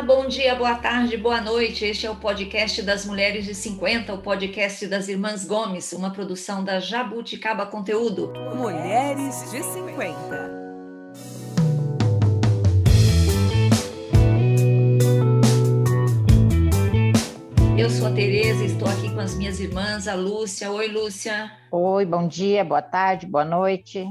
Olá, bom dia, boa tarde, boa noite. Este é o podcast das Mulheres de 50, o podcast das Irmãs Gomes, uma produção da Jabuticaba Conteúdo. Mulheres de 50. Eu sou a Tereza, estou aqui com as minhas irmãs, a Lúcia. Oi, Lúcia. Oi, bom dia, boa tarde, boa noite.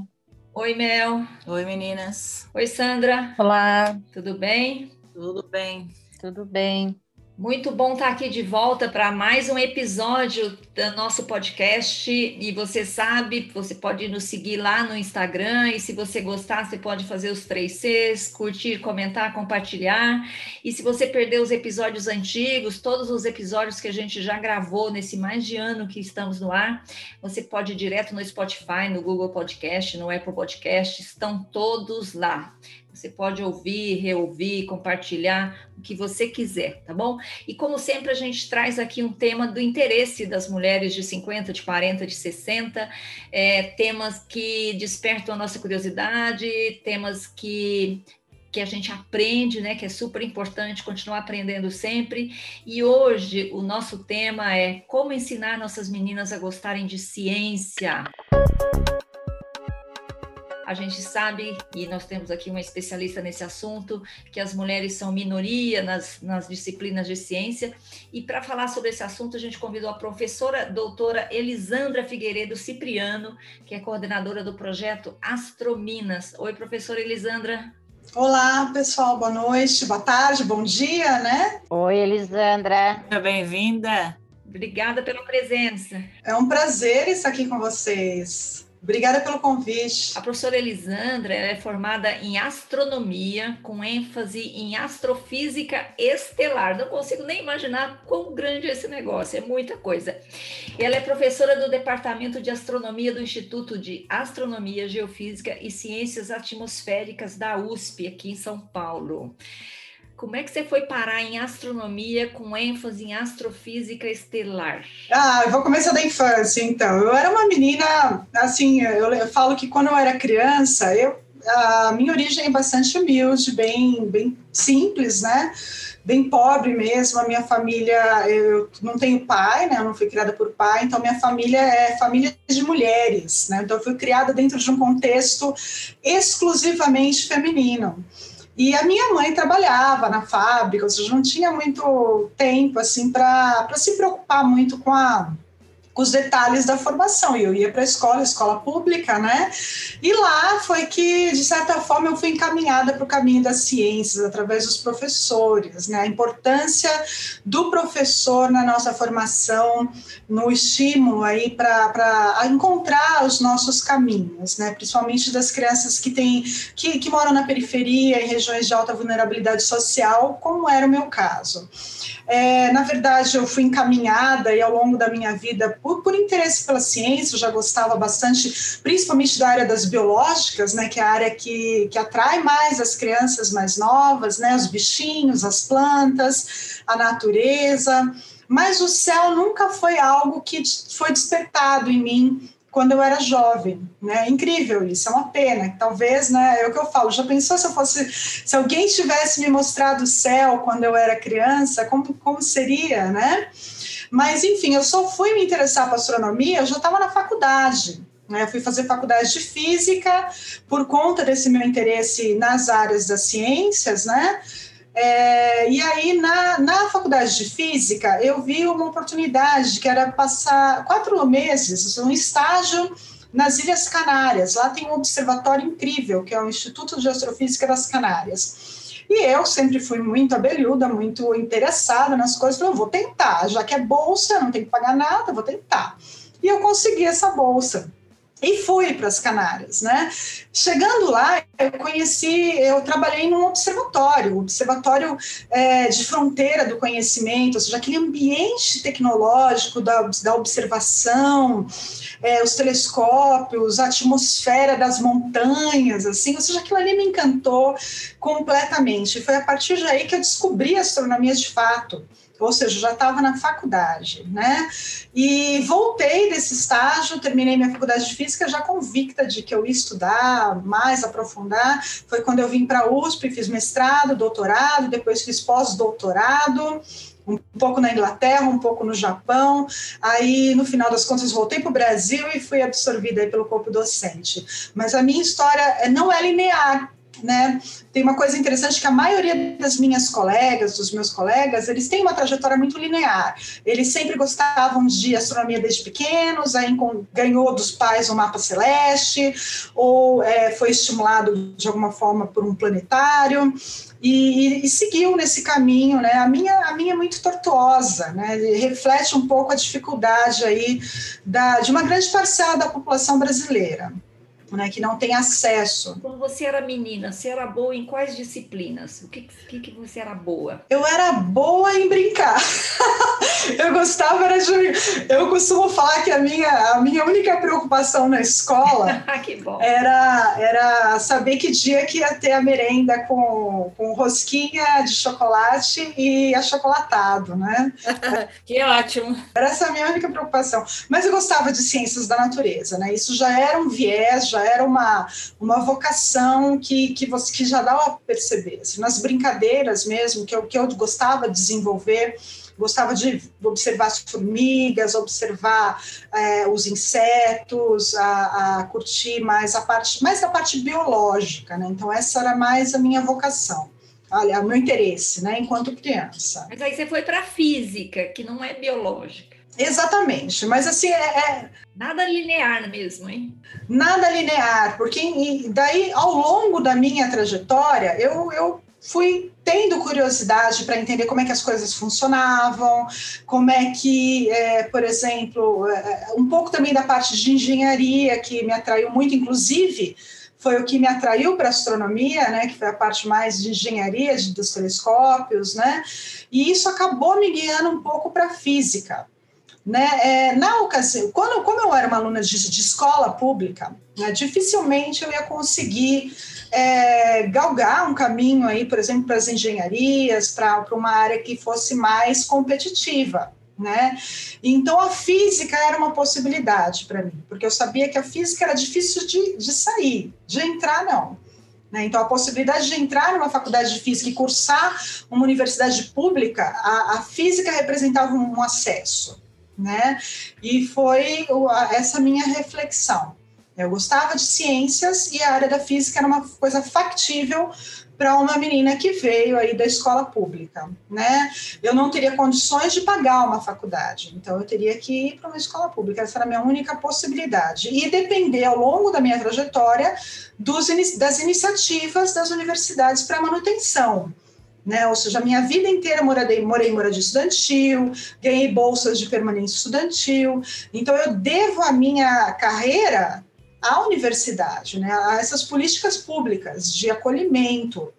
Oi, Mel. Oi, meninas. Oi, Sandra. Olá. Tudo bem? Tudo bem. Tudo bem. Muito bom estar aqui de volta para mais um episódio do nosso podcast. E você sabe, você pode nos seguir lá no Instagram. E se você gostar, você pode fazer os três Cs, curtir, comentar, compartilhar. E se você perdeu os episódios antigos, todos os episódios que a gente já gravou nesse mais de ano que estamos no ar, você pode ir direto no Spotify, no Google Podcast, no Apple Podcast, estão todos lá. Você pode ouvir, reouvir, compartilhar o que você quiser, tá bom? E como sempre, a gente traz aqui um tema do interesse das mulheres de 50, de 40, de 60, é, temas que despertam a nossa curiosidade, temas que que a gente aprende, né, que é super importante continuar aprendendo sempre. E hoje o nosso tema é como ensinar nossas meninas a gostarem de ciência. A gente sabe, e nós temos aqui uma especialista nesse assunto, que as mulheres são minoria nas, nas disciplinas de ciência. E para falar sobre esse assunto, a gente convidou a professora doutora Elisandra Figueiredo Cipriano, que é coordenadora do projeto Astrominas. Oi, professora Elisandra. Olá, pessoal, boa noite, boa tarde, bom dia, né? Oi, Elisandra. Bem-vinda. Obrigada pela presença. É um prazer estar aqui com vocês. Obrigada pelo convite. A professora Elisandra é formada em astronomia, com ênfase em astrofísica estelar. Não consigo nem imaginar quão grande é esse negócio, é muita coisa. Ela é professora do Departamento de Astronomia do Instituto de Astronomia, Geofísica e Ciências Atmosféricas da USP, aqui em São Paulo. Como é que você foi parar em astronomia com ênfase em astrofísica estelar? Ah, eu vou começar da infância, então. Eu era uma menina, assim, eu, eu falo que quando eu era criança, eu, a minha origem é bastante humilde, bem, bem simples, né? Bem pobre mesmo. A minha família, eu não tenho pai, né? Eu não fui criada por pai, então minha família é família de mulheres, né? Então eu fui criada dentro de um contexto exclusivamente feminino. E a minha mãe trabalhava na fábrica, ou seja, não tinha muito tempo assim para se preocupar muito com a os detalhes da formação. E eu ia para a escola, escola pública, né? E lá foi que, de certa forma, eu fui encaminhada para o caminho das ciências através dos professores, né? A importância do professor na nossa formação, no estímulo aí para encontrar os nossos caminhos, né? Principalmente das crianças que têm que, que moram na periferia, em regiões de alta vulnerabilidade social, como era o meu caso. É, na verdade, eu fui encaminhada e ao longo da minha vida, por, por, interesse pela ciência, eu já gostava bastante, principalmente da área das biológicas, né, que é a área que, que atrai mais as crianças mais novas, né, os bichinhos, as plantas, a natureza. Mas o céu nunca foi algo que foi despertado em mim quando eu era jovem, né? É incrível isso, é uma pena. Talvez, né? É o que eu falo. Já pensou se eu fosse, se alguém tivesse me mostrado o céu quando eu era criança, como, como seria, né? Mas enfim, eu só fui me interessar por astronomia. Eu já estava na faculdade. Né? Eu fui fazer faculdade de física por conta desse meu interesse nas áreas das ciências, né? É, e aí, na, na faculdade de física, eu vi uma oportunidade que era passar quatro meses, um estágio nas Ilhas Canárias. Lá tem um observatório incrível, que é o Instituto de Astrofísica das Canárias. E eu sempre fui muito abelhuda, muito interessada nas coisas. Falei, eu vou tentar, já que é bolsa, não tem que pagar nada, vou tentar. E eu consegui essa bolsa e fui para as Canárias, né? Chegando lá, eu conheci, eu trabalhei num observatório, observatório é, de fronteira do conhecimento, ou seja, aquele ambiente tecnológico da, da observação, é, os telescópios, a atmosfera das montanhas, assim, ou seja, aquilo ali me encantou completamente. Foi a partir daí que eu descobri a astronomia de fato ou seja, já estava na faculdade, né? E voltei desse estágio, terminei minha faculdade de física já convicta de que eu ia estudar, mais aprofundar. Foi quando eu vim para a USP, fiz mestrado, doutorado, depois fiz pós-doutorado um pouco na Inglaterra, um pouco no Japão. Aí, no final das contas, voltei para o Brasil e fui absorvida pelo corpo docente. Mas a minha história não é linear né? Tem uma coisa interessante que a maioria das minhas colegas, dos meus colegas, eles têm uma trajetória muito linear. Eles sempre gostavam de astronomia desde pequenos, aí ganhou dos pais um mapa celeste, ou é, foi estimulado de alguma forma por um planetário. E, e, seguiu nesse caminho, né? A minha, a minha é muito tortuosa, né? reflete um pouco a dificuldade aí da, de uma grande parcela da população brasileira né, que não tem acesso. Quando você era menina, você era boa em quais disciplinas? O que, que, que você era boa? Eu era boa em brincar. eu gostava era de. Eu costumo falar que a minha, a minha única preocupação na escola era, era saber que dia que ia ter a merenda com, com rosquinha de chocolate e achocolatado, né? que ótimo. Era essa a minha única preocupação. Mas eu gostava de ciências da natureza, né? Isso já era um viés, já era uma, uma vocação que, que você que já dava para perceber. Assim, nas brincadeiras mesmo, que eu, que eu gostava de desenvolver, gostava de observar as formigas, observar é, os insetos, a, a, curtir mais a parte, mais da parte biológica, né? Então essa era mais a minha vocação. Olha, o meu interesse, né, enquanto criança. Mas aí você foi para física, que não é biológica. Exatamente, mas assim é, é, Nada linear mesmo, hein? Nada linear, porque daí ao longo da minha trajetória eu, eu fui tendo curiosidade para entender como é que as coisas funcionavam, como é que, é, por exemplo, é, um pouco também da parte de engenharia que me atraiu muito, inclusive foi o que me atraiu para a astronomia, né, que foi a parte mais de engenharia dos telescópios, né, e isso acabou me guiando um pouco para a física. Né? É, na ocasião, quando, como eu era uma aluna de, de escola pública, né, dificilmente eu ia conseguir é, galgar um caminho aí, por exemplo, para as engenharias, para uma área que fosse mais competitiva. Né? Então a física era uma possibilidade para mim, porque eu sabia que a física era difícil de, de sair, de entrar não. Né? Então a possibilidade de entrar numa faculdade de física e cursar uma universidade pública, a, a física representava um, um acesso né? E foi essa minha reflexão. Eu gostava de ciências e a área da física era uma coisa factível para uma menina que veio aí da escola pública, né? Eu não teria condições de pagar uma faculdade, então eu teria que ir para uma escola pública, essa era a minha única possibilidade. E depender ao longo da minha trajetória dos, das iniciativas das universidades para manutenção né? Ou seja, a minha vida inteira morei, morei em moradia estudantil, ganhei bolsas de permanência estudantil. Então, eu devo a minha carreira à universidade, né? a essas políticas públicas de acolhimento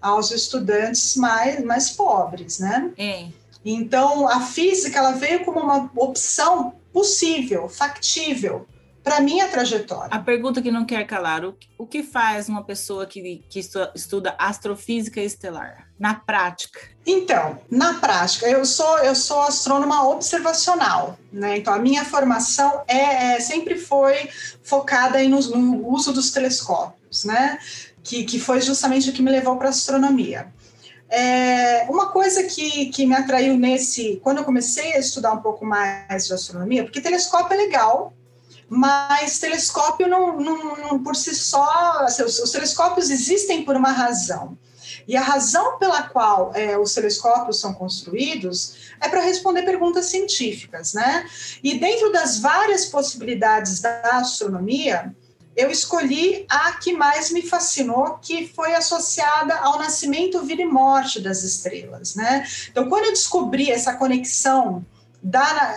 aos estudantes mais, mais pobres, né? É. Então, a física ela veio como uma opção possível, factível, para minha trajetória. A pergunta que não quer calar: o, que faz uma pessoa que, que estuda astrofísica estelar na prática? Então, na prática, eu sou eu sou astrônoma observacional, né? Então a minha formação é, é sempre foi focada no, no uso dos telescópios, né? Que, que foi justamente o que me levou para a astronomia. É, uma coisa que, que me atraiu nesse, quando eu comecei a estudar um pouco mais de astronomia, porque telescópio é legal, mas telescópio não, não, não por si só, assim, os, os, telescópios existem por uma razão. E a razão pela qual é, os telescópios são construídos é para responder perguntas científicas, né? E dentro das várias possibilidades da astronomia, eu escolhi a que mais me fascinou, que foi associada ao nascimento, vida e morte das estrelas, né? Então, quando eu descobri essa conexão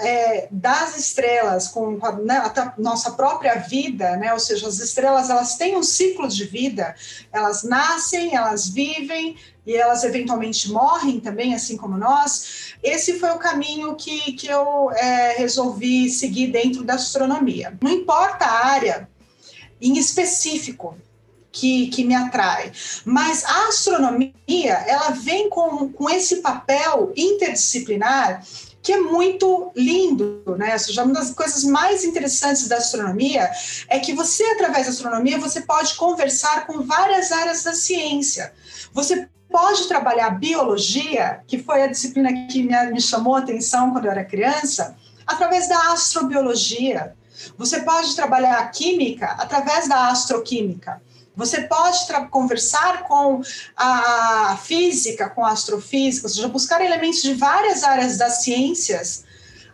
é, das estrelas com a, né, a, nossa própria vida, né? ou seja, as estrelas elas têm um ciclo de vida, elas nascem, elas vivem e elas eventualmente morrem também, assim como nós. Esse foi o caminho que, que eu é, resolvi seguir dentro da astronomia. Não importa a área em específico, que, que me atrai. Mas a astronomia, ela vem com, com esse papel interdisciplinar que é muito lindo, né? Ou seja, uma das coisas mais interessantes da astronomia é que você, através da astronomia, você pode conversar com várias áreas da ciência. Você pode trabalhar biologia, que foi a disciplina que me, chamou a atenção quando eu era criança, através da astrobiologia. Você pode trabalhar a química através da astroquímica. Você pode conversar com a física, com a astrofísica, ou seja, buscar elementos de várias áreas das ciências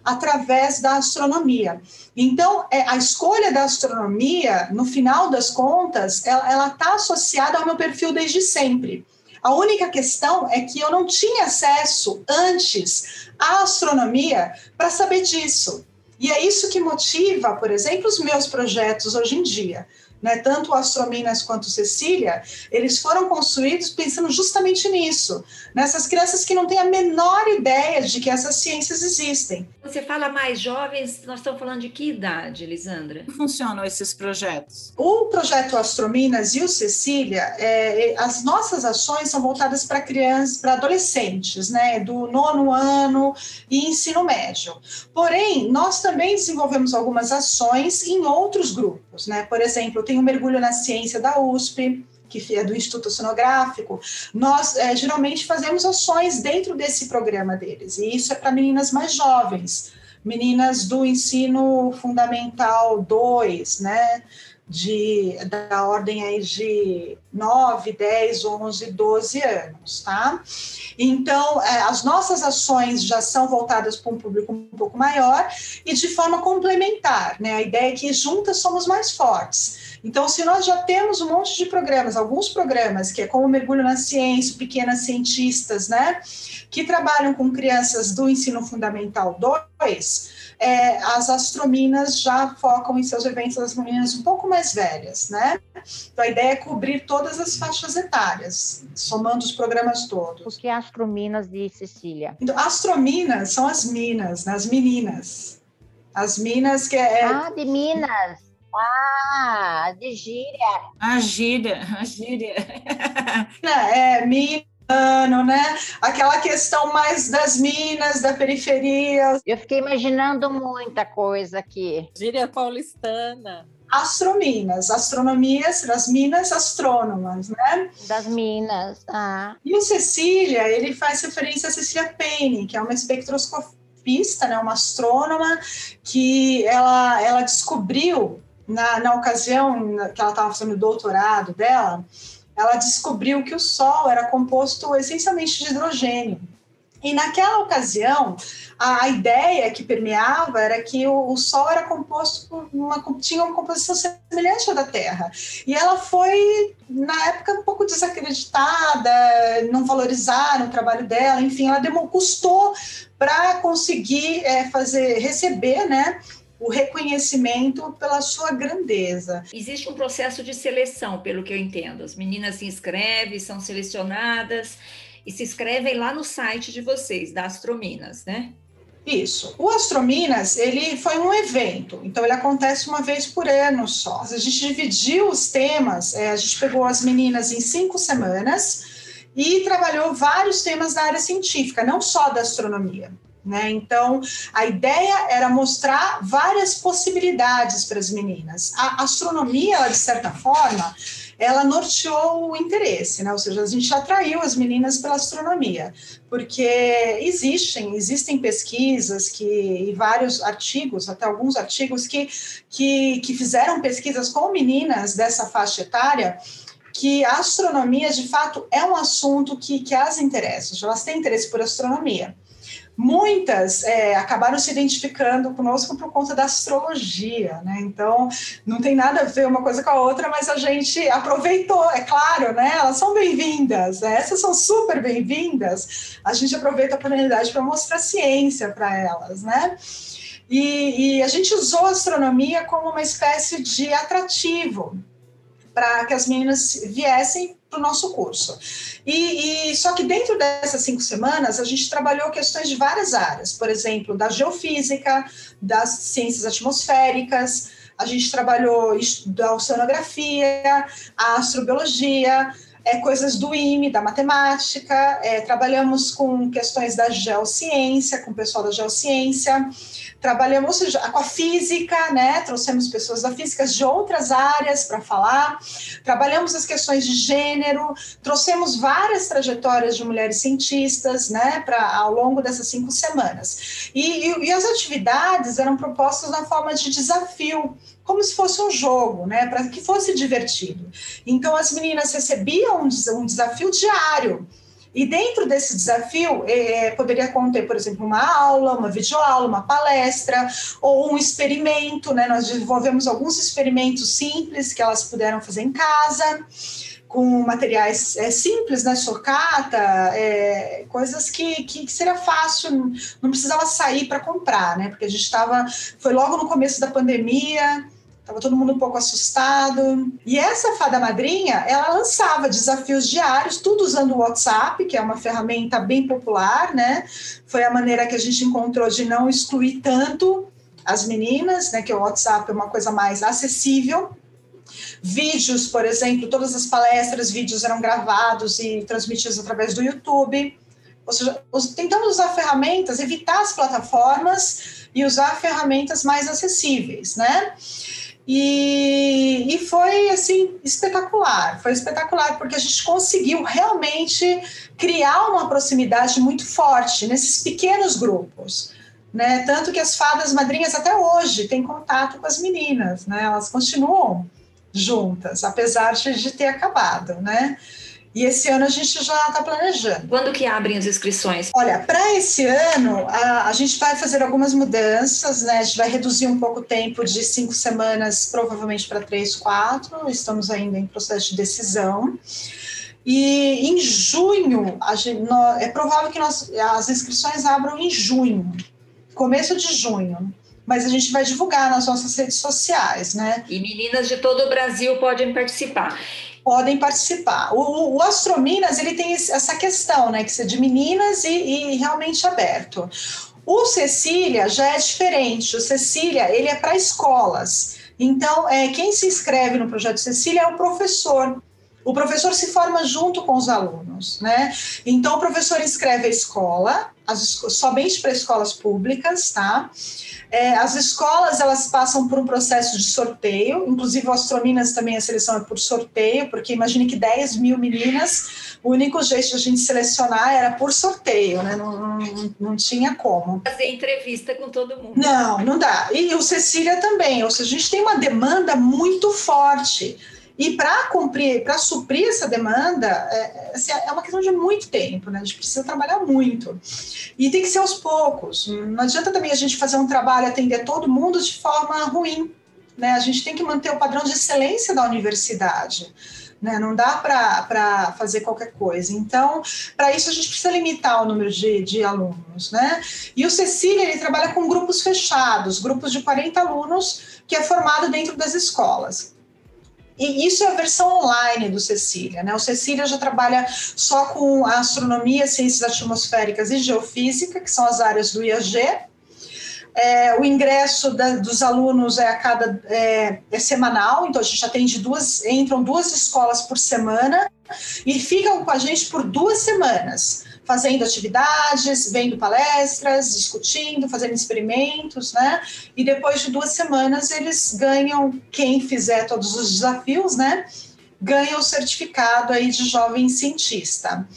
através da astronomia. Então, é, a escolha da astronomia, no final das contas, ela está associada ao meu perfil desde sempre. A única questão é que eu não tinha acesso antes à astronomia para saber disso. E é isso que motiva, por exemplo, os meus projetos hoje em dia né, tanto o Astrominas quanto o Cecília, eles foram construídos pensando justamente nisso, nessas crianças que não têm a menor ideia de que essas ciências existem. Você fala mais jovens, nós estamos falando de que idade, Lisandra? Como funcionam esses projetos? O projeto Astrominas e o Cecília, é, as nossas ações são voltadas para crianças, para adolescentes, né, do nono ano e ensino médio. Porém, nós também desenvolvemos algumas ações em outros grupos, né, por exemplo, tem o Mergulho na Ciência da USP, que é do Instituto Oceanográfico, nós é, geralmente fazemos ações dentro desse programa deles, e isso é para meninas mais jovens, meninas do ensino fundamental 2, né? De, da ordem aí de 9, 10, 11, 12 anos, tá? Então, é, as nossas ações já são voltadas para um público um pouco maior e de forma complementar, né? A ideia é que juntas somos mais fortes. Então, se nós já temos um monte de programas, alguns programas, que é como Mergulho na Ciência, Pequenas Cientistas, né, que trabalham com crianças do ensino fundamental 2, é, as astrominas já focam em seus eventos das meninas um pouco mais velhas, né? Então, a ideia é cobrir todas as faixas etárias, somando os programas todos. O que é astrominas de Cecília? Então, astrominas são as minas, né? as meninas. As minas que é... Ah, de Minas! Ah, de gíria. A gíria, a gíria. É, Milano, né? Aquela questão mais das minas, da periferia. Eu fiquei imaginando muita coisa aqui. Gíria paulistana. Astrominas, astronomias das minas astrônomas, né? Das minas, ah. E o Cecília, ele faz referência a Cecília Payne, que é uma espectroscopista, né, uma astrônoma que ela, ela descobriu na, na ocasião que ela estava fazendo o doutorado dela, ela descobriu que o Sol era composto essencialmente de hidrogênio. E naquela ocasião, a, a ideia que permeava era que o, o, Sol era composto por uma tinha uma composição semelhante à da Terra. E ela foi na época um pouco desacreditada, não valorizaram o trabalho dela, enfim, ela demorou, custou para conseguir é, fazer receber, né, o reconhecimento pela sua grandeza. Existe um processo de seleção, pelo que eu entendo. As meninas se inscrevem, são selecionadas e se inscrevem lá no site de vocês, da Astrominas, né? Isso. O Astrominas, ele foi um evento, então ele acontece uma vez por ano só. A gente dividiu os temas, é, a gente pegou as meninas em cinco semanas e trabalhou vários temas da área científica, não só da astronomia. Né? Então, a ideia era mostrar várias possibilidades para as meninas. A astronomia, ela, de certa forma, ela norteou o interesse, né? ou seja, a gente atraiu as meninas pela astronomia, porque existem, existem pesquisas que, e vários artigos, até alguns artigos que, que, que fizeram pesquisas com meninas dessa faixa etária, que a astronomia, de fato, é um assunto que, que as interessa, elas têm interesse por astronomia. Muitas é, acabaram se identificando conosco por conta da astrologia, né? Então, não tem nada a ver uma coisa com a outra, mas a gente aproveitou, é claro, né? Elas são bem-vindas, né? essas são super bem-vindas. A gente aproveita a oportunidade para mostrar ciência para elas, né? E, e a gente usou a astronomia como uma espécie de atrativo para que as meninas viessem para o nosso curso. E, e, só que dentro dessas cinco semanas a gente trabalhou questões de várias áreas, por exemplo, da geofísica, das ciências atmosféricas, a gente trabalhou a oceanografia, a astrobiologia, é, coisas do IME, da matemática, é, trabalhamos com questões da geociência, com o pessoal da geociência, trabalhamos com a física, né? Trouxemos pessoas da física de outras áreas para falar, trabalhamos as questões de gênero, trouxemos várias trajetórias de mulheres cientistas, né? Para ao longo dessas cinco semanas. E, e, e as atividades eram propostas na forma de desafio como se fosse um jogo, né, para que fosse divertido. Então as meninas recebiam um, desafio diário. E dentro desse desafio, é, poderia conter, por exemplo, uma aula, uma videoaula, uma palestra ou um experimento. Né? Nós desenvolvemos alguns experimentos simples que elas puderam fazer em casa, com materiais é, simples, né? Socata, é, coisas que, que, que, seria fácil, não precisava sair para comprar, né? Porque a gente estava. Foi logo no começo da pandemia Estava todo mundo um pouco assustado. E essa fada madrinha, ela lançava desafios diários, tudo usando o WhatsApp, que é uma ferramenta bem popular, né? Foi a maneira que a gente encontrou de não excluir tanto as meninas, né? Que o WhatsApp é uma coisa mais acessível. Vídeos, por exemplo, todas as palestras, vídeos eram gravados e transmitidos através do YouTube. Ou seja, tentamos usar ferramentas, evitar as plataformas e usar ferramentas mais acessíveis, né? E, e foi assim espetacular, foi espetacular porque a gente conseguiu realmente criar uma proximidade muito forte nesses pequenos grupos. Né? Tanto que as fadas madrinhas até hoje têm contato com as meninas, né? Elas continuam juntas, apesar de ter acabado, né? E esse ano a gente já está planejando. Quando que abrem as inscrições? Olha, para esse ano a, a, gente vai fazer algumas mudanças, né? A gente vai reduzir um pouco o tempo de cinco semanas, provavelmente para três, quatro. Estamos ainda em processo de decisão. E em junho, gente, é provável que nós, as inscrições abram em junho, começo de junho mas a gente vai divulgar nas nossas redes sociais, né? E meninas de todo o Brasil podem participar podem participar. O, o Astrominas ele tem essa questão, né, que é de meninas e, e realmente aberto. O Cecília já é diferente. O Cecília ele é para escolas. Então, é, quem se inscreve no projeto Cecília é o professor. O professor se forma junto com os alunos, né? Então, o professor inscreve a escola, as, somente para escolas públicas, tá? É, as escolas elas passam por um processo de sorteio, inclusive o Astrominas também a seleção é por sorteio, porque imagine que 10 mil meninas, o único jeito de a gente selecionar era por sorteio, né? Não, não, não tinha como. Fazer entrevista com todo mundo. Não, não dá. E o Cecília também, ou seja, a gente tem uma demanda muito forte. E para cumprir, para suprir essa demanda, é, assim, é uma questão de muito tempo, né? A gente precisa trabalhar muito. E tem que ser aos poucos. Não adianta também a gente fazer um trabalho, atender todo mundo de forma ruim. Né? A gente tem que manter o padrão de excelência da universidade. Né? Não dá para fazer qualquer coisa. Então, para isso, a gente precisa limitar o número de, de alunos. Né? E o Cecília ele trabalha com grupos fechados, grupos de 40 alunos, que é formado dentro das escolas. E isso é a versão online do Cecília, né? O Cecília já trabalha só com astronomia, ciências atmosféricas e geofísica, que são as áreas do IAG. É, o ingresso da, dos alunos é a cada é, é, semanal, então a gente atende duas, entram duas escolas por semana e ficam com a gente por duas semanas fazendo atividades, vendo palestras, discutindo, fazendo experimentos, né? E depois de duas semanas eles ganham, quem fizer todos os desafios, né? ganha o certificado aí de jovem cientista.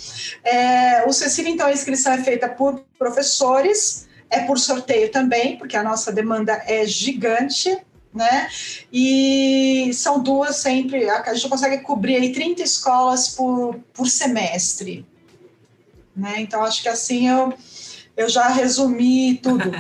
É, o Cecília, então, a inscrição é feita por professores, é por sorteio também, porque a nossa demanda é gigante, né? E são duas sempre, a gente consegue cobrir aí 30 escolas por, por semestre. Né? Então, acho que assim eu, eu já resumi tudo.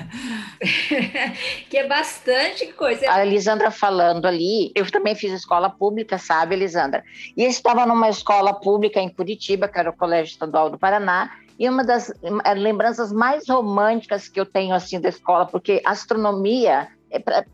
que é bastante coisa. A Elisandra falando ali, eu também fiz escola pública, sabe, Elisandra? E eu estava numa escola pública em Curitiba, que era o Colégio Estadual do Paraná, e uma das eh, lembranças mais românticas que eu tenho assim da escola, porque astronomia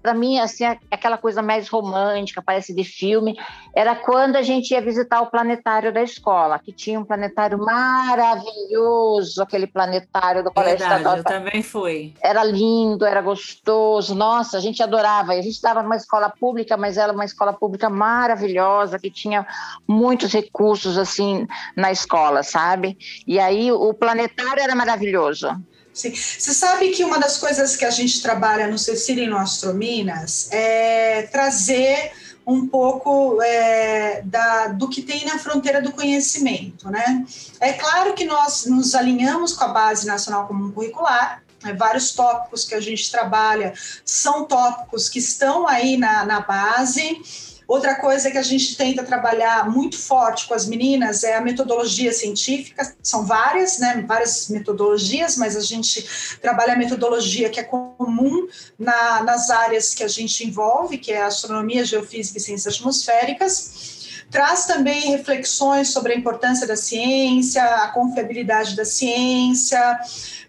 para mim, assim, aquela coisa mais romântica, parece de filme, era quando a gente ia visitar o planetário da escola, que tinha um planetário maravilhoso, aquele planetário do Colégio Verdade, Estadual. Eu também fui. Era lindo, era gostoso, nossa, a gente adorava. A gente estava numa escola pública, mas era uma escola pública maravilhosa, que tinha muitos recursos, assim, na escola, sabe? E aí o planetário era maravilhoso. Sim. Você sabe que uma das coisas que a gente trabalha no Cecília e no Astrominas é trazer um pouco é, da, do que tem na fronteira do conhecimento, né? É claro que nós nos alinhamos com a Base Nacional Comum Curricular, né? vários tópicos que a gente trabalha são tópicos que estão aí na, na base, Outra coisa que a gente tenta trabalhar muito forte com as meninas é a metodologia científica. São várias, né? Várias metodologias, mas a gente trabalha a metodologia que é comum na, nas áreas que a gente envolve, que é astronomia, geofísica e ciências atmosféricas traz também reflexões sobre a importância da ciência, a confiabilidade da ciência,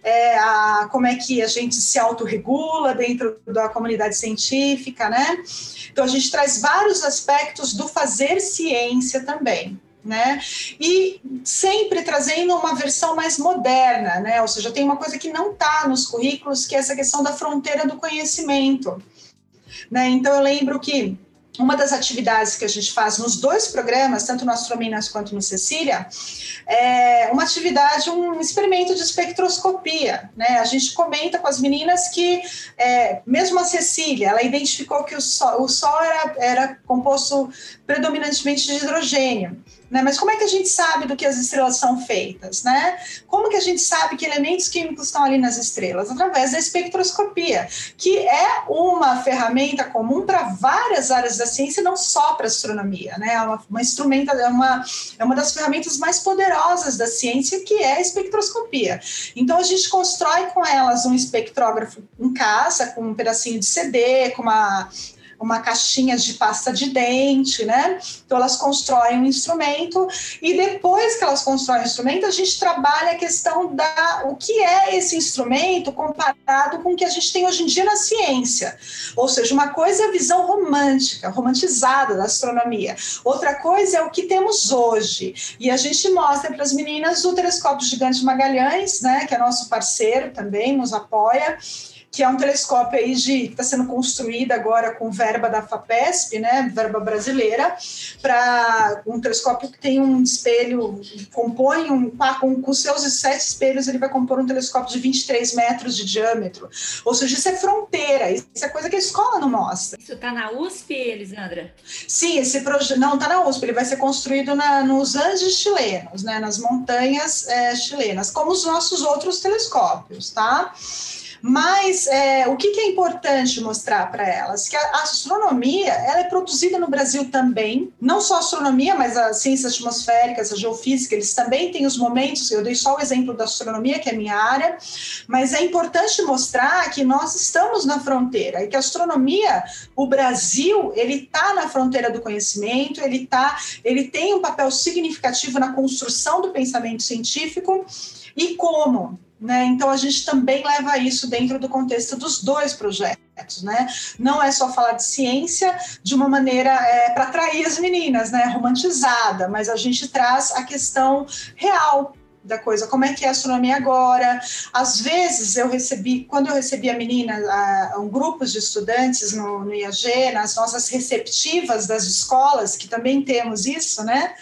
é, a, como é que a gente se autorregula dentro da comunidade científica, né? Então, a gente traz vários aspectos do fazer ciência também. Né? E sempre trazendo uma versão mais moderna, né? Ou seja, tem uma coisa que não está nos currículos, que é essa questão da fronteira do conhecimento. Né? Então, eu lembro que uma das atividades que a gente faz nos dois programas, tanto no Astrominas quanto no Cecília, é uma atividade, um experimento de espectroscopia. Né? A gente comenta com as meninas que, é, mesmo a Cecília, ela identificou que o Sol, o sol era, era composto predominantemente de hidrogênio. Né? Mas como é que a gente sabe do que as estrelas são feitas? Né? Como que a gente sabe que elementos químicos estão ali nas estrelas? Através da espectroscopia, que é uma ferramenta comum para várias áreas da ciência, não só para astronomia. Né? É uma, uma instrumenta, é uma, é uma das ferramentas mais poderosas da ciência, que é a espectroscopia. Então a gente constrói com elas um espectrógrafo em casa, com um pedacinho de CD, com uma uma caixinha de pasta de dente, né? Então elas constroem um instrumento e depois que elas constroem o instrumento, a gente trabalha a questão da o que é esse instrumento comparado com o que a gente tem hoje em dia na ciência. Ou seja, uma coisa é a visão romântica, romantizada da astronomia. Outra coisa é o que temos hoje. E a gente mostra para as meninas o telescópio gigante Magalhães, né, que é nosso parceiro também, nos apoia que é um telescópio aí de que está sendo construído agora com verba da FAPESP, né, verba brasileira, para um telescópio que tem um espelho, compõe um com, com seus sete espelhos, ele vai compor um telescópio de 23 metros de diâmetro. Ou seja, isso é fronteira, isso é coisa que a escola não mostra. Isso está na USP, Elisandra? Sim, esse projeto não está na USP, ele vai ser construído na, nos Andes chilenos, né, nas montanhas é, chilenas, como os nossos outros telescópios, tá? Mas é, o que, que, é importante mostrar para elas? Que a, astronomia ela é produzida no Brasil também, não só a astronomia, mas as ciências atmosféricas, a geofísica, eles também têm os momentos, eu dei só o exemplo da astronomia, que é minha área, mas é importante mostrar que nós estamos na fronteira e que a astronomia, o Brasil, ele está na fronteira do conhecimento, ele, tá, ele tem um papel significativo na construção do pensamento científico e como? Né? Então, a gente também leva isso dentro do contexto dos dois projetos. Né? Não é só falar de ciência de uma maneira é, para atrair as meninas, né? romantizada, mas a gente traz a questão real da coisa, como é que é a astronomia agora. Às vezes eu recebi, quando eu recebi a menina, a, um grupo de estudantes no, no IAG, nas nossas receptivas das escolas, que também temos isso, né?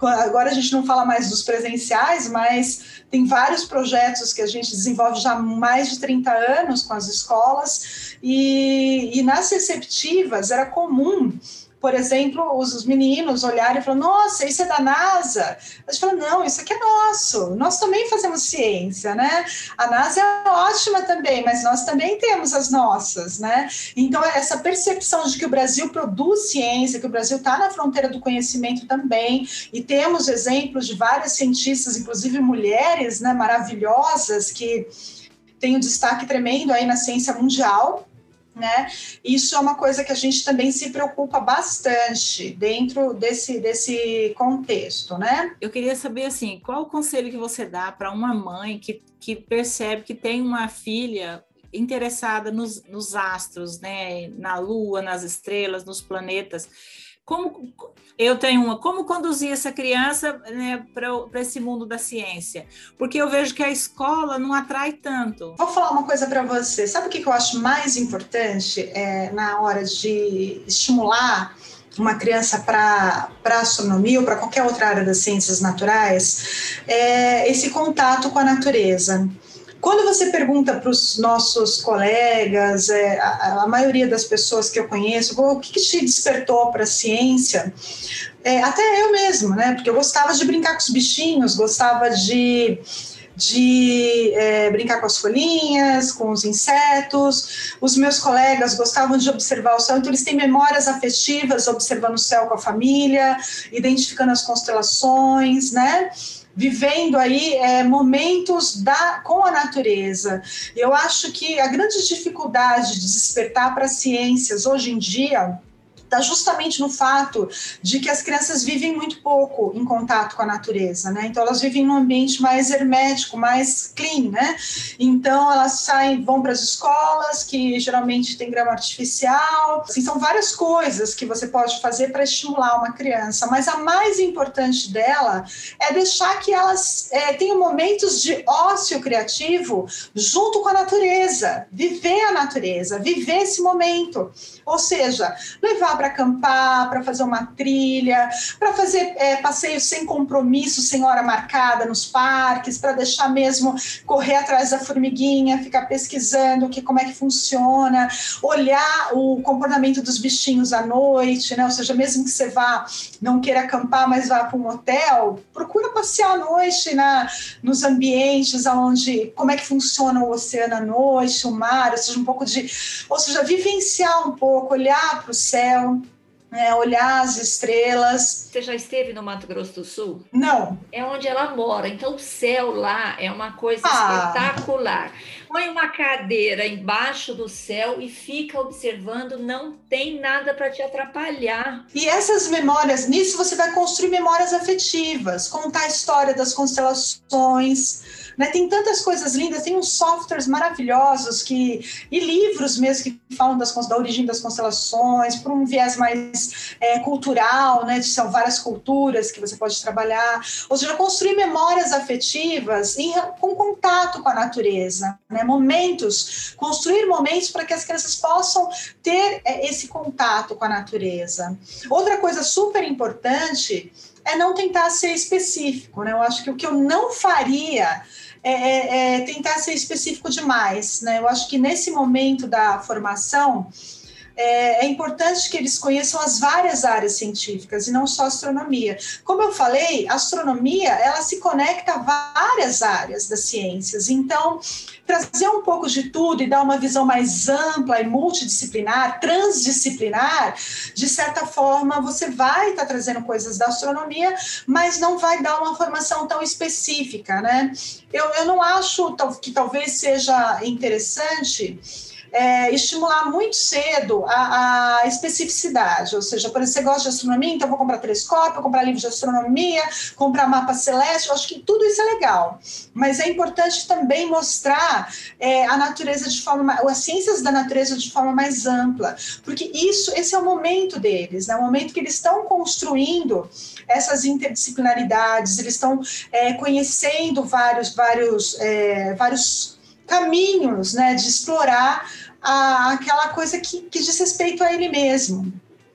Agora a gente não fala mais dos presenciais, mas tem vários projetos que a gente desenvolve já há mais de 30 anos com as escolas, e, e nas receptivas era comum por exemplo, os, meninos olharem e falar, nossa, isso é da NASA. A gente fala, não, isso aqui é nosso. Nós também fazemos ciência, né? A NASA é ótima também, mas nós também temos as nossas, né? Então, essa percepção de que o Brasil produz ciência, que o Brasil está na fronteira do conhecimento também, e temos exemplos de várias cientistas, inclusive mulheres, né, maravilhosas, que têm um destaque tremendo aí na ciência mundial, né? Isso é uma coisa que a gente também se preocupa bastante dentro desse, desse contexto, né? Eu queria saber assim, qual o conselho que você dá para uma mãe que, que percebe que tem uma filha interessada nos, nos astros, né? Na Lua, nas estrelas, nos planetas. Como eu tenho uma, como conduzir essa criança né, para esse mundo da ciência? Porque eu vejo que a escola não atrai tanto. Vou falar uma coisa para você. Sabe o que eu acho mais importante é, na hora de estimular uma criança para astronomia ou para qualquer outra área das ciências naturais? É esse contato com a natureza. Quando você pergunta para os nossos colegas, é, a, a, maioria das pessoas que eu conheço, o que, que te despertou para a ciência? É, até eu mesmo, né? Porque eu gostava de brincar com os bichinhos, gostava de de é, brincar com as folhinhas, com os insetos. Os meus colegas gostavam de observar o céu, então eles têm memórias afetivas observando o céu com a família, identificando as constelações, né? Vivendo aí é, momentos da, com a natureza. Eu acho que a grande dificuldade de despertar para as ciências hoje em dia está justamente no fato de que as crianças vivem muito pouco em contato com a natureza, né? Então elas vivem num ambiente mais hermético, mais clean, né? Então elas saem, vão para as escolas que geralmente tem grama artificial. Assim, são várias coisas que você pode fazer para estimular uma criança, mas a mais importante dela é deixar que elas é, tenham momentos de ócio criativo junto com a natureza, viver a natureza, viver esse momento. Ou seja, levar para acampar, para fazer uma trilha, para fazer é, passeios sem compromisso, sem hora marcada nos parques, para deixar mesmo correr atrás da formiguinha, ficar pesquisando que, como é que funciona, olhar o comportamento dos bichinhos à noite, né? Ou seja, mesmo que você vá, não queira acampar, mas vá para um hotel, procura passear à noite na, nos ambientes onde, como é que funciona o oceano à noite, o mar, ou seja, um pouco de, ou seja, vivenciar um pouco, olhar para o céu, é, olhar as estrelas. Você já esteve no Mato Grosso do Sul? Não. É onde ela mora. Então, o céu lá é uma coisa ah. espetacular. Põe uma cadeira embaixo do céu e fica observando, não tem nada para te atrapalhar. E essas memórias, nisso você vai construir memórias afetivas, contar a história das constelações né? Tem tantas coisas lindas, tem uns softwares maravilhosos que e livros mesmo que falam das, da origem das constelações, por um viés mais é, cultural, né? São várias culturas que você pode trabalhar, ou seja, construir memórias afetivas em, com contato com a natureza, né? Momentos, construir momentos para que as crianças possam ter é, esse contato com a natureza. Outra coisa super importante é não tentar ser específico, né? Eu acho que o que eu não faria é, é, é, tentar ser específico demais. Né? Eu acho que nesse momento da formação é, é, importante que eles conheçam as várias áreas científicas e não só astronomia. Como eu falei, a astronomia ela se conecta a várias áreas das ciências. Então, trazer um pouco de tudo e dar uma visão mais ampla e multidisciplinar, transdisciplinar, de certa forma você vai estar tá trazendo coisas da astronomia, mas não vai dar uma formação tão específica, né? Eu, eu não acho que talvez seja interessante é, estimular muito cedo a, a, especificidade, ou seja, por exemplo, você gosta de astronomia, então vou comprar telescópio, comprar livro de astronomia, comprar mapa celeste, eu acho que tudo isso é legal, mas é importante também mostrar é, a natureza de forma, as ciências da natureza de forma mais ampla, porque isso, esse é o momento deles, né, o momento que eles estão construindo essas interdisciplinaridades, eles estão é, conhecendo vários, vários, é, vários caminhos né, de explorar a, aquela coisa que, que diz respeito a ele mesmo.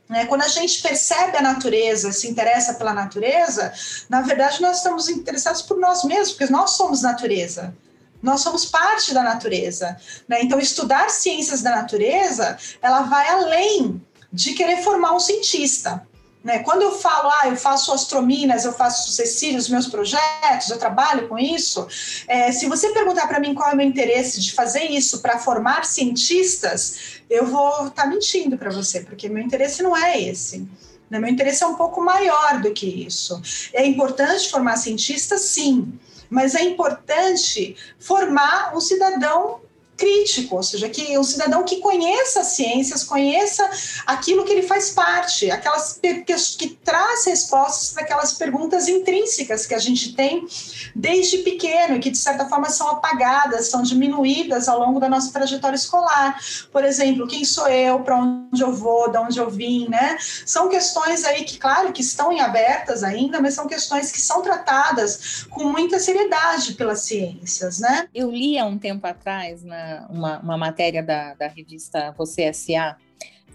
Né? Quando a gente percebe a natureza, se interessa pela natureza, na verdade nós estamos interessados por nós mesmos, porque nós somos natureza. Nós somos parte da natureza. Né? Então, estudar ciências da natureza, ela vai além de querer formar um cientista. Né? Quando eu falo, ah, eu faço astrominas, eu faço Cecília, os meus projetos, eu trabalho com isso, é, se você perguntar para mim qual é o meu interesse de fazer isso para formar cientistas, eu vou estar tá mentindo para você, porque meu interesse não é esse. Né? Meu interesse é um pouco maior do que isso. É importante formar cientistas, sim, mas é importante formar um cidadão crítico, ou seja, que um cidadão que conheça as ciências, conheça aquilo que ele faz parte, aquelas que, que traz respostas aquelas perguntas intrínsecas que a gente tem desde pequeno e que de certa forma são apagadas, são diminuídas ao longo da nossa trajetória escolar. Por exemplo, quem sou eu, para onde eu vou, de onde eu vim, né? São questões aí que, claro, que estão em abertas ainda, mas são questões que são tratadas com muita seriedade pelas ciências, né? Eu li há um tempo atrás na uma, uma matéria da, da revista Você S.A.,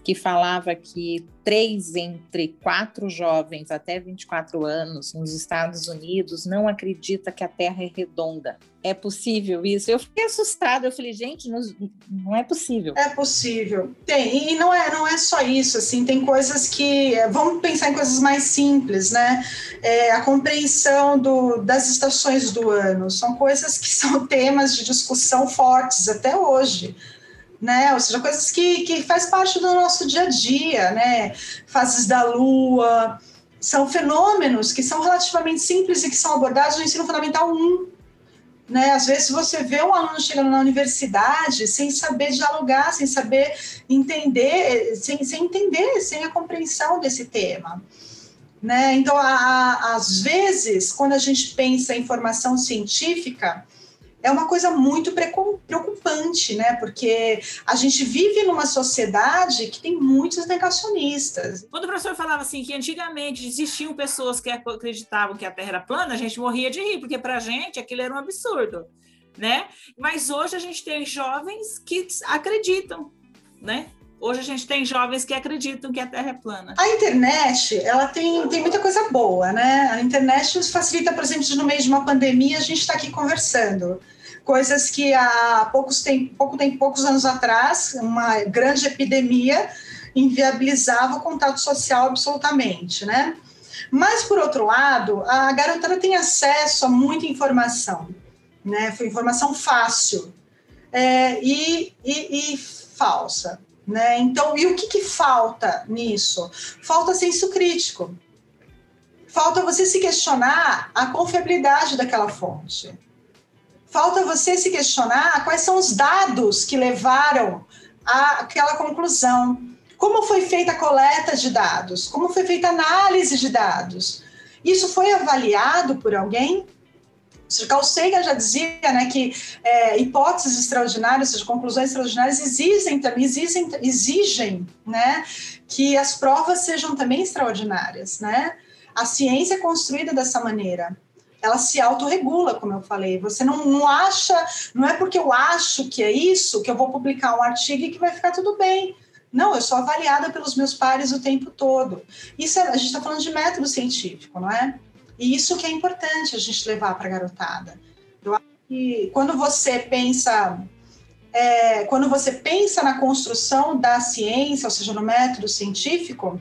que falava que três entre quatro jovens até 24 anos nos Estados Unidos não acredita que a Terra é redonda. É possível isso? Eu fiquei assustada. Eu falei, gente, não, não é possível. É possível. Tem. E não é, não é só isso. Assim, tem coisas que. Vamos pensar em coisas mais simples, né? É, a compreensão do, das estações do ano. São coisas que são temas de discussão fortes até hoje né? Ou seja, coisas que, que faz parte do nosso dia a dia, né? Fases da lua, são fenômenos que são relativamente simples e que são abordados no ensino fundamental 1. Né? Às vezes você vê um aluno chegando na universidade sem saber dialogar, sem saber entender, sem, sem entender, sem a compreensão desse tema. Né? Então, a, a, às vezes, quando a gente pensa em formação científica, é uma coisa muito preocupante, né? Porque a gente vive numa sociedade que tem muitos negacionistas. Quando o professor falava assim que antigamente existiam pessoas que acreditavam que a Terra era plana, a gente morria de rir, porque para a gente aquilo era um absurdo, né? Mas hoje a gente tem jovens que acreditam, né? Hoje a gente tem jovens que acreditam que a Terra é plana. A internet, ela tem, tem muita coisa boa, né? A internet nos facilita, por exemplo, no meio de uma pandemia, a gente está aqui conversando. Coisas que há poucos, tem, pouco tem poucos anos atrás, uma grande epidemia inviabilizava o contato social absolutamente, né? Mas, por outro lado, a garotada tem acesso a muita informação, né? Foi informação fácil é, e, e, e falsa. Né? Então, e o que, que falta nisso? Falta senso crítico. Falta você se questionar a confiabilidade daquela fonte. Falta você se questionar quais são os dados que levaram àquela conclusão. Como foi feita a coleta de dados? Como foi feita a análise de dados? Isso foi avaliado por alguém? Carl Sagan já dizia né, que é, hipóteses extraordinárias, ou seja, conclusões extraordinárias, exigem, exigem, exigem né, que as provas sejam também extraordinárias. Né? A ciência é construída dessa maneira. Ela se autorregula, como eu falei. Você não, não acha, não é porque eu acho que é isso que eu vou publicar um artigo e que vai ficar tudo bem. Não, eu sou avaliada pelos meus pares o tempo todo. Isso é, a gente está falando de método científico, não é? E isso que é importante a gente levar para a garotada. Eu acho que quando você pensa é, quando você pensa na construção da ciência, ou seja, no método científico,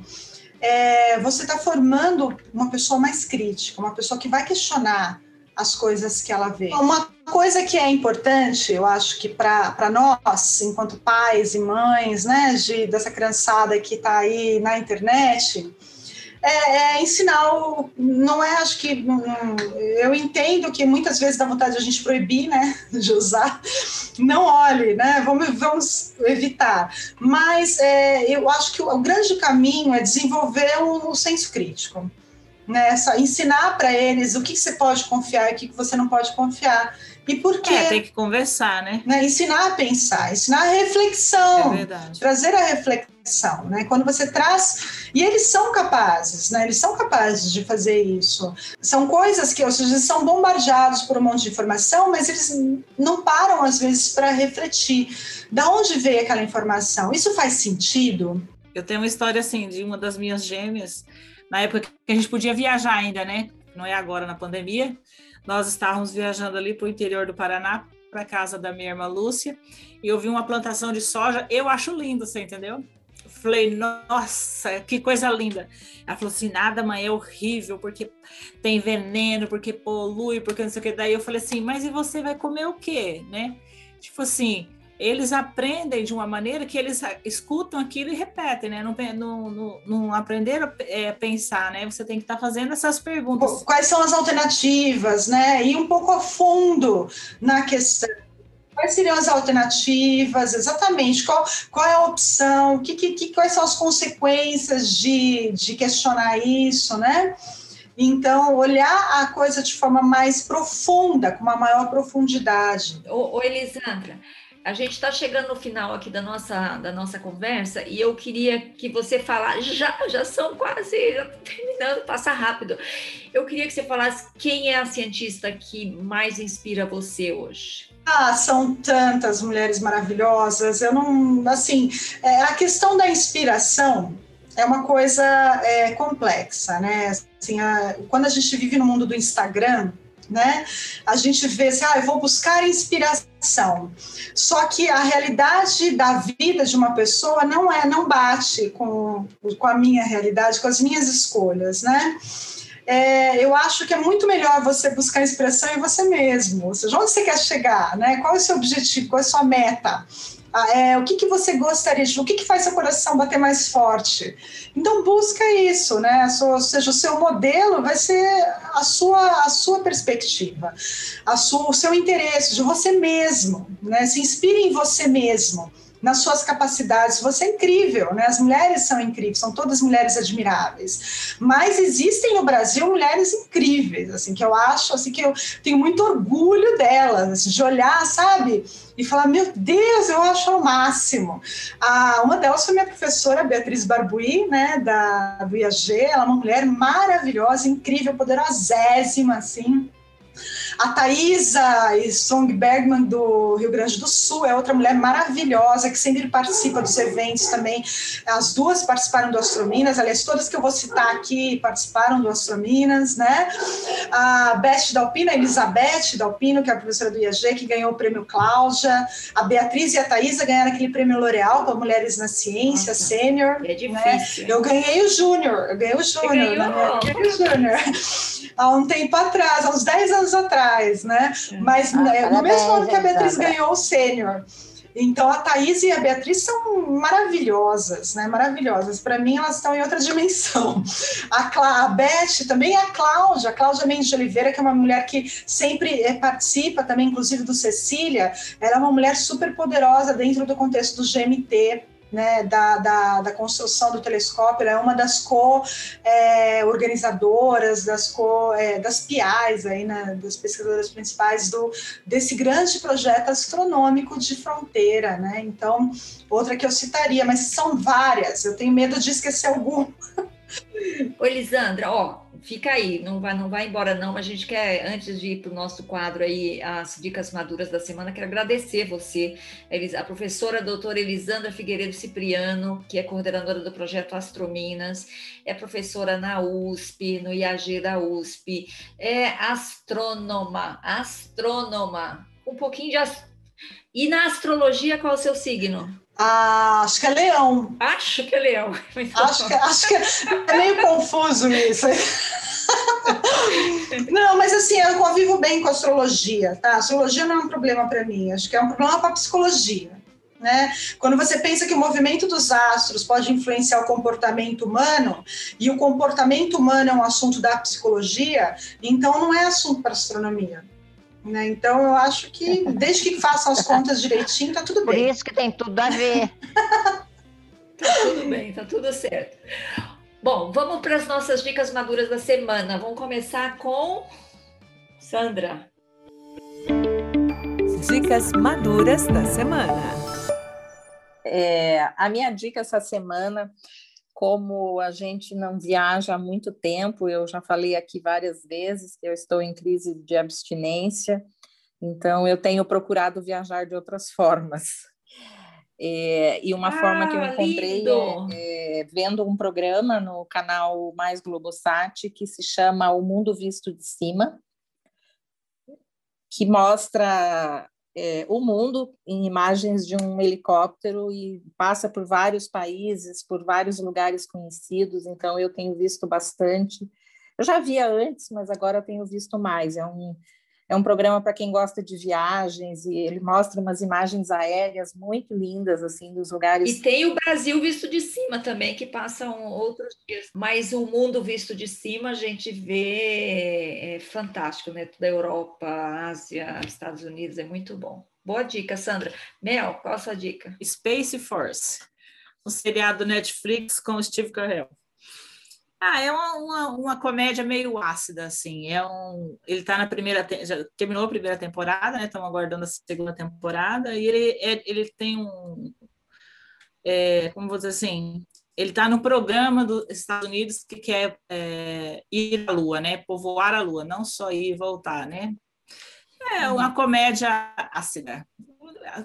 é, você está formando uma pessoa mais crítica, uma pessoa que vai questionar as coisas que ela vê. Uma coisa que é importante, eu acho que para nós, enquanto pais e mães, né, de, dessa criançada que está aí na internet, é, é ensinar o. Não é, acho que. eu entendo que muitas vezes dá vontade de a gente proibir, né? De usar. Não olhe, né? Vamos, vamos evitar. Mas é, eu acho que o, o, grande caminho é desenvolver o, o senso crítico. Né? ensinar para eles o que, que, você pode confiar e o que, que você não pode confiar. E por quê? É, tem que conversar, né? né? Ensinar a pensar, ensinar a reflexão, é trazer a reflexão, né? Quando você traz e eles são capazes, né? Eles são capazes de fazer isso. São coisas que, ou seja, são bombardeados por um monte de informação, mas eles não param às vezes para refletir. Da onde veio aquela informação? Isso faz sentido? Eu tenho uma história assim de uma das minhas gêmeas, na época que a gente podia viajar ainda, né? Não é agora na pandemia nós estávamos viajando ali para o interior do Paraná, para casa da minha irmã Lúcia, e eu vi uma plantação de soja. Eu acho lindo, você entendeu? Falei, nossa, que coisa linda. Ela falou assim: nada, mãe, é horrível, porque tem veneno, porque polui, porque não sei o que. Daí eu falei assim: mas e você vai comer o quê, né? Tipo assim, eles aprendem de uma maneira que eles escutam aquilo e repetem, né? Não, não, não, não aprenderam a é, pensar, né? Você tem que estar tá fazendo essas perguntas. Quais são as alternativas, né? E um pouco a fundo na questão. Quais seriam as alternativas? Exatamente. Qual, qual é a opção? Que, que, que, quais são as consequências de, de questionar isso, né? Então, olhar a coisa de forma mais profunda, com uma maior profundidade. Ô, ô Elisandra, a gente está chegando no final aqui da nossa, da nossa conversa e eu queria que você falasse, já, já são quase já terminando, passa rápido. Eu queria que você falasse quem é a cientista que mais inspira você hoje. Ah, são tantas mulheres maravilhosas. Eu não, assim, é, a questão da inspiração é uma coisa é, complexa, né? Assim, a, quando a gente vive no mundo do Instagram, né? A gente vê assim, ah, eu vou buscar inspiração. Só que a realidade da vida de uma pessoa não é, não bate com, com a minha realidade, com as minhas escolhas, né? é, eu acho que é muito melhor você buscar inspiração em você mesmo. Ou seja, onde você quer chegar, né? Qual é o seu objetivo, qual é a sua meta? Ah, é, o que, que você gostaria de, o que, que faz seu coração bater mais forte? Então busca isso, né? ou seja, o seu modelo vai ser a sua, a sua perspectiva, a sua, o seu interesse de você mesmo, né? Se inspire em você mesmo nas suas capacidades. Você é incrível, né? As mulheres são incríveis, são todas mulheres admiráveis. Mas existem no Brasil mulheres incríveis, assim, que eu acho, assim, que eu tenho muito orgulho delas, assim, de olhar, sabe? E falar, meu Deus, eu acho o máximo. Ah, uma delas foi minha professora, Beatriz Barbuí, né, da, do IAG. Ela é uma mulher maravilhosa, incrível, poderosíssima, assim a Thaisa Strong Bergman, do Rio Grande do Sul, é outra mulher maravilhosa que sempre participa dos eventos também. As duas participaram do Astrominas, aliás, todas que eu vou citar aqui participaram do Astrominas, né? A Beth Dalpino, a Elizabeth Dalpino, que é a professora do IAG, que ganhou o prêmio Cláudia. A Beatriz e a Thaisa ganharam aquele prêmio L'Oréal para Mulheres na Ciência, Nossa, Sênior. É difícil. Né? Eu ganhei o Júnior, eu ganhei o Júnior. Né? Ganhei o Júnior. Há um tempo atrás, há uns 10 anos atrás, né? É. Mas ah, né, no mesmo ano que a Beatriz ganhou o sênior. Então a Thaís e a Beatriz são maravilhosas, né? Maravilhosas. Para mim, elas estão em outra dimensão. A, Clá, a Beth, também a Cláudia, a Cláudia Mendes de Oliveira, que é uma mulher que sempre é, participa também, inclusive do Cecília, ela é uma mulher super poderosa dentro do contexto do GMT né, da, da, da, construção do telescópio, ela é uma das co-organizadoras, é, das, co, é, das PIAs, aí, né, das pesquisadoras principais do, desse grande projeto astronômico de fronteira. Né? Então, outra que eu citaria, mas são várias, eu tenho medo de esquecer alguma. Ô, Elisandra, ó, fica aí, não vai, não vai embora não, mas a gente quer, antes de ir para o nosso quadro aí, as dicas maduras da semana, quero agradecer você, a professora doutora Elisandra Figueiredo Cipriano, que é coordenadora do projeto Astrominas, é professora na USP, no IAG da USP, é astrônoma, astrônoma, um pouquinho de... Ast... E na astrologia, qual é o seu signo? Ah, acho que é leão. Acho que é leão. Acho que, acho que é meio confuso isso. Não, mas assim, eu convivo bem com a astrologia, tá? A astrologia não é um problema para mim, acho que é um problema para a psicologia. Né? Quando você pensa que o movimento dos astros pode influenciar o comportamento humano e o comportamento humano é um assunto da psicologia, então não é assunto para astronomia. Né? Então, eu acho que, desde que façam as contas direitinho, tá tudo bem. Por isso que tem tudo a ver. tá tudo bem, tá tudo certo. Bom, vamos para as nossas dicas maduras da semana. Vamos começar com Sandra. Dicas maduras da semana. É, a minha dica essa semana como a gente não viaja há muito tempo, eu já falei aqui várias vezes que eu estou em crise de abstinência, então eu tenho procurado viajar de outras formas. É, e uma ah, forma que eu encontrei é, é, vendo um programa no canal Mais Globosat que se chama O Mundo Visto de Cima, que mostra é, o mundo em imagens de um helicóptero e passa por vários países, por vários lugares conhecidos, então eu tenho visto bastante. Eu já via antes, mas agora tenho visto mais. É um, é um programa para quem gosta de viagens e ele mostra umas imagens aéreas muito lindas assim dos lugares. E tem o Brasil visto de cima também que passam outros dias. Mas o mundo visto de cima a gente vê é fantástico, né? Toda a Europa, Ásia, Estados Unidos é muito bom. Boa dica, Sandra. Mel, qual a sua dica? Space Force, um seriado Netflix com Steve Carell. Ah, é uma, uma, uma, comédia meio ácida, assim. É um, ele está na primeira, já terminou a primeira temporada, né? Estamos aguardando a segunda temporada e ele, é, ele tem um, é, como vou dizer assim, ele está no programa dos Estados Unidos que quer é, ir à Lua, né? Povoar a Lua, não só ir e voltar, né? É uma comédia ácida,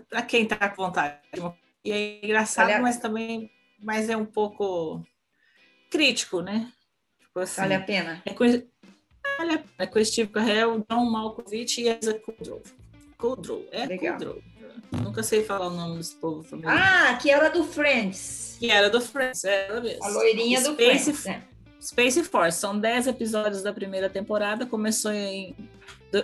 para quem está com vontade. E é engraçado, Olha... mas também, mas é um pouco crítico, né? Tipo assim, vale a pena. É com, é com Steve Carell, John Malkovich e Asa Kudrow. Kudrow, é Legal. Kudrow. Nunca sei falar o nome desse povo também. Ah, que era do Friends. Que era do Friends, é ela mesmo. A loirinha Space, do Friends. É. Space Force, são 10 episódios da primeira temporada, começou em,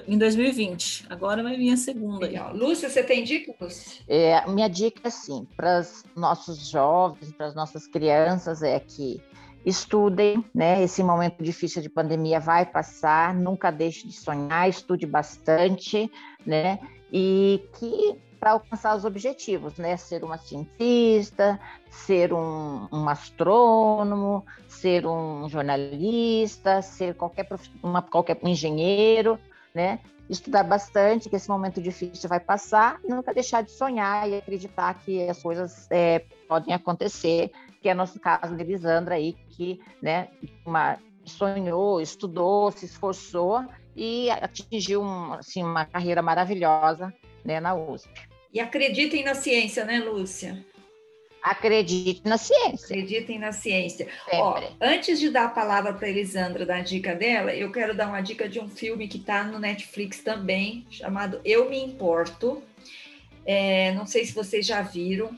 em 2020. Agora vai vir a segunda. Legal. Lúcia, você tem dica, Lúcia? É, minha dica, é assim, para os nossos jovens, para as nossas crianças, é que estudem, né? Esse momento difícil de pandemia vai passar, nunca deixe de sonhar, estude bastante, né? E que para alcançar os objetivos, né? Ser uma cientista, ser um, um astrônomo, ser um jornalista, ser qualquer, uma, qualquer engenheiro, né? Estudar bastante, que esse momento difícil vai passar, e nunca deixar de sonhar e acreditar que as coisas é, podem acontecer, que é nosso caso de Elisandra aí, que né, uma, sonhou, estudou, se esforçou e atingiu um, assim, uma carreira maravilhosa né, na USP. E acreditem na ciência, né, Lúcia? Acredite na ciência. Acreditem na ciência. Ó, antes de dar a palavra para Elisandra dar a dica dela, eu quero dar uma dica de um filme que está no Netflix também, chamado Eu Me Importo. É, não sei se vocês já viram.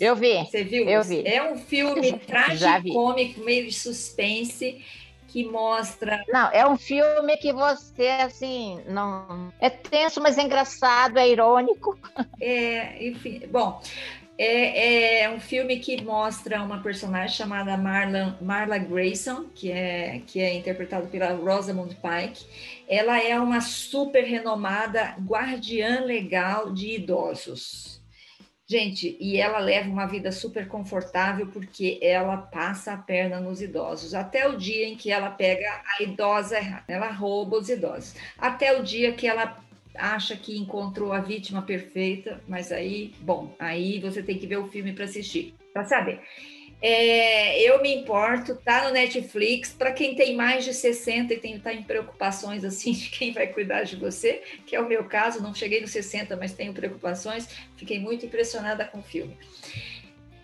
Eu vi. Você viu? Eu vi. É um filme tragicômico, meio de suspense que mostra. Não, é um filme que você, assim, não. É tenso, mas é engraçado, é irônico. É, enfim. Bom, é, é, um filme que mostra uma personagem chamada Marla, Marla Grayson, que é, que é interpretada pela Rosamund Pike. Ela é uma super renomada guardiã legal de idosos. Gente, e ela leva uma vida super confortável porque ela passa a perna nos idosos. Até o dia em que ela pega a idosa ela rouba os idosos. Até o dia que ela acha que encontrou a vítima perfeita, mas aí, bom, aí você tem que ver o filme para assistir, para saber. É, eu me importo, tá no Netflix. Para quem tem mais de 60 e tem tá em preocupações assim de quem vai cuidar de você, que é o meu caso, não cheguei nos 60, mas tenho preocupações. Fiquei muito impressionada com o filme.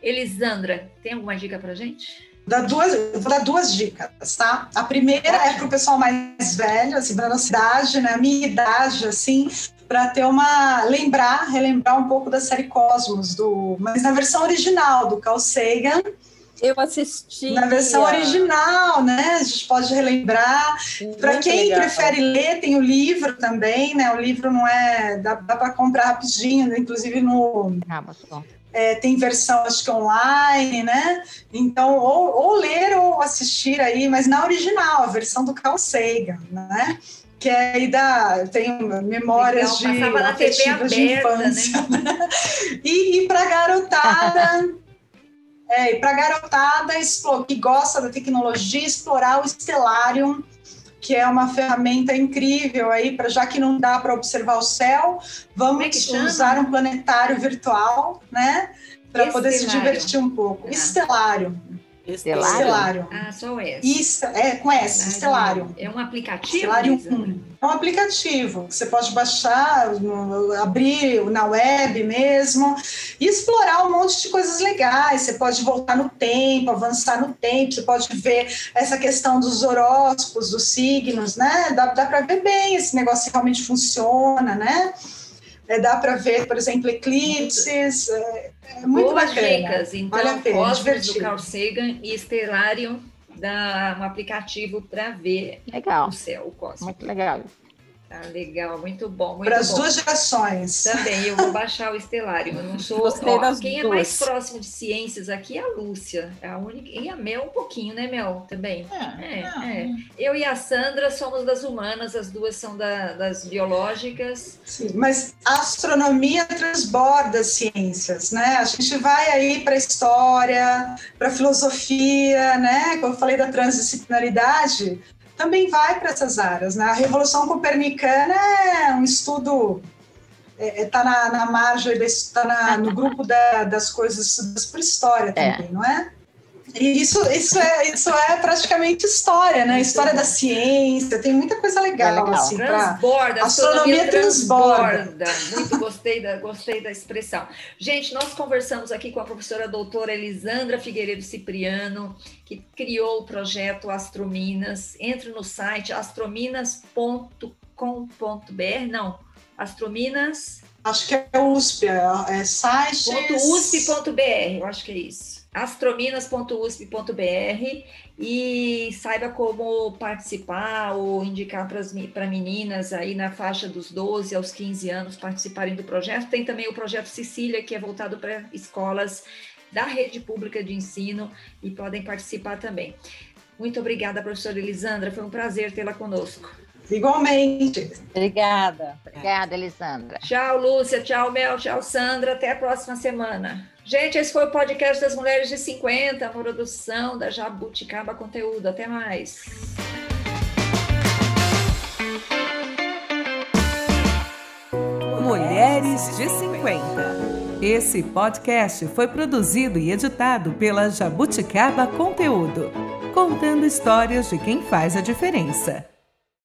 Elisandra, tem alguma dica para gente? Dar duas, vou dar duas dicas, tá? A primeira é para o pessoal mais velho, assim, para nossa idade, né? A minha idade, assim, para ter uma lembrar, relembrar um pouco da série Cosmos, do, mas na versão original do Carl Sagan. Eu assisti. Na versão original, né? A gente pode relembrar. Para quem legal. prefere ler, tem o livro também, né? O livro não é. dá, dá para comprar rapidinho, inclusive no. Amazon. É, tem versão, acho que online, né? Então, ou, ou, ler ou assistir aí, mas na original, a versão do Carl Sagan, né? que é aí da tenho memórias Legal, de afetivas de infância né? e, e para garotada é, para garotada que gosta da tecnologia explorar o Stellarium que é uma ferramenta incrível aí para já que não dá para observar o céu vamos é usar um planetário virtual né? Para poder se divertir um pouco. Ah. Estelário Estelário? Estelário. Ah, só S. Isso, é, com S, Estelário. É um aplicativo? Estelário 1. É um aplicativo que você pode baixar, abrir na web mesmo e explorar um monte de coisas legais. Você pode voltar no tempo, avançar no tempo, você pode ver essa questão dos horóscopos, dos signos, né? Dá, dá para ver bem esse negócio realmente funciona, né? É, dá para ver, por exemplo, eclipses. É, é muito Boas bacana. dicas. Então, vale a pena, Cosmos do Carl Sagan e Stellarium, da, um aplicativo para ver legal. o céu, o cosmos. Muito legal. Ah, legal, muito bom. Muito Para as duas gerações. Também, eu vou baixar o Estelário. Eu não sou. Gostei ó, das quem é duas. mais próximo de ciências aqui é a Lúcia. É a única. E a Mel um pouquinho, né, Mel? Também. É, não. é. Eu e a Sandra somos das humanas, as duas são da- das biológicas. Sim, mas a astronomia transborda as ciências, né? A gente vai aí para a história, para a filosofia, né? Como eu falei da transdisciplinaridade, também vai para essas áreas, né? A Revolução Copernicana é um estudo está na, na margem, está no grupo da- das coisas das por história É. também, não é? E isso, isso, é, isso é praticamente história, né? História da ciência, tem muita coisa legal, É legal. assim, pra- Transborda, a Astronomia astronomia transborda. transborda. Muito gostei da, gostei da expressão. Gente, nós conversamos aqui com a professora doutora Elisandra Figueiredo Cipriano, que criou o projeto Astrominas. Entre no site astrominas.com.br, não, astrominas. Acho que é USP, é, é site. .usp.br, eu acho que é isso. astrominas.usp.br e saiba como participar ou indicar para meninas aí na faixa dos 12 aos 15 anos participarem do projeto. Tem também o projeto Sicília, que é voltado para escolas da rede pública de ensino e podem participar também. Muito obrigada, professora Elisandra, foi um prazer tê-la conosco. Igualmente. Obrigada. Obrigada, Elisandra. Tchau, Lúcia. Tchau, Mel. Tchau, Sandra. Até a próxima semana. Gente, esse foi o podcast das Mulheres de 50, uma produção da Jabuticaba Conteúdo. Até mais. Mulheres de 50. Esse podcast foi produzido e editado pela Jabuticaba Conteúdo, contando histórias de quem faz a diferença.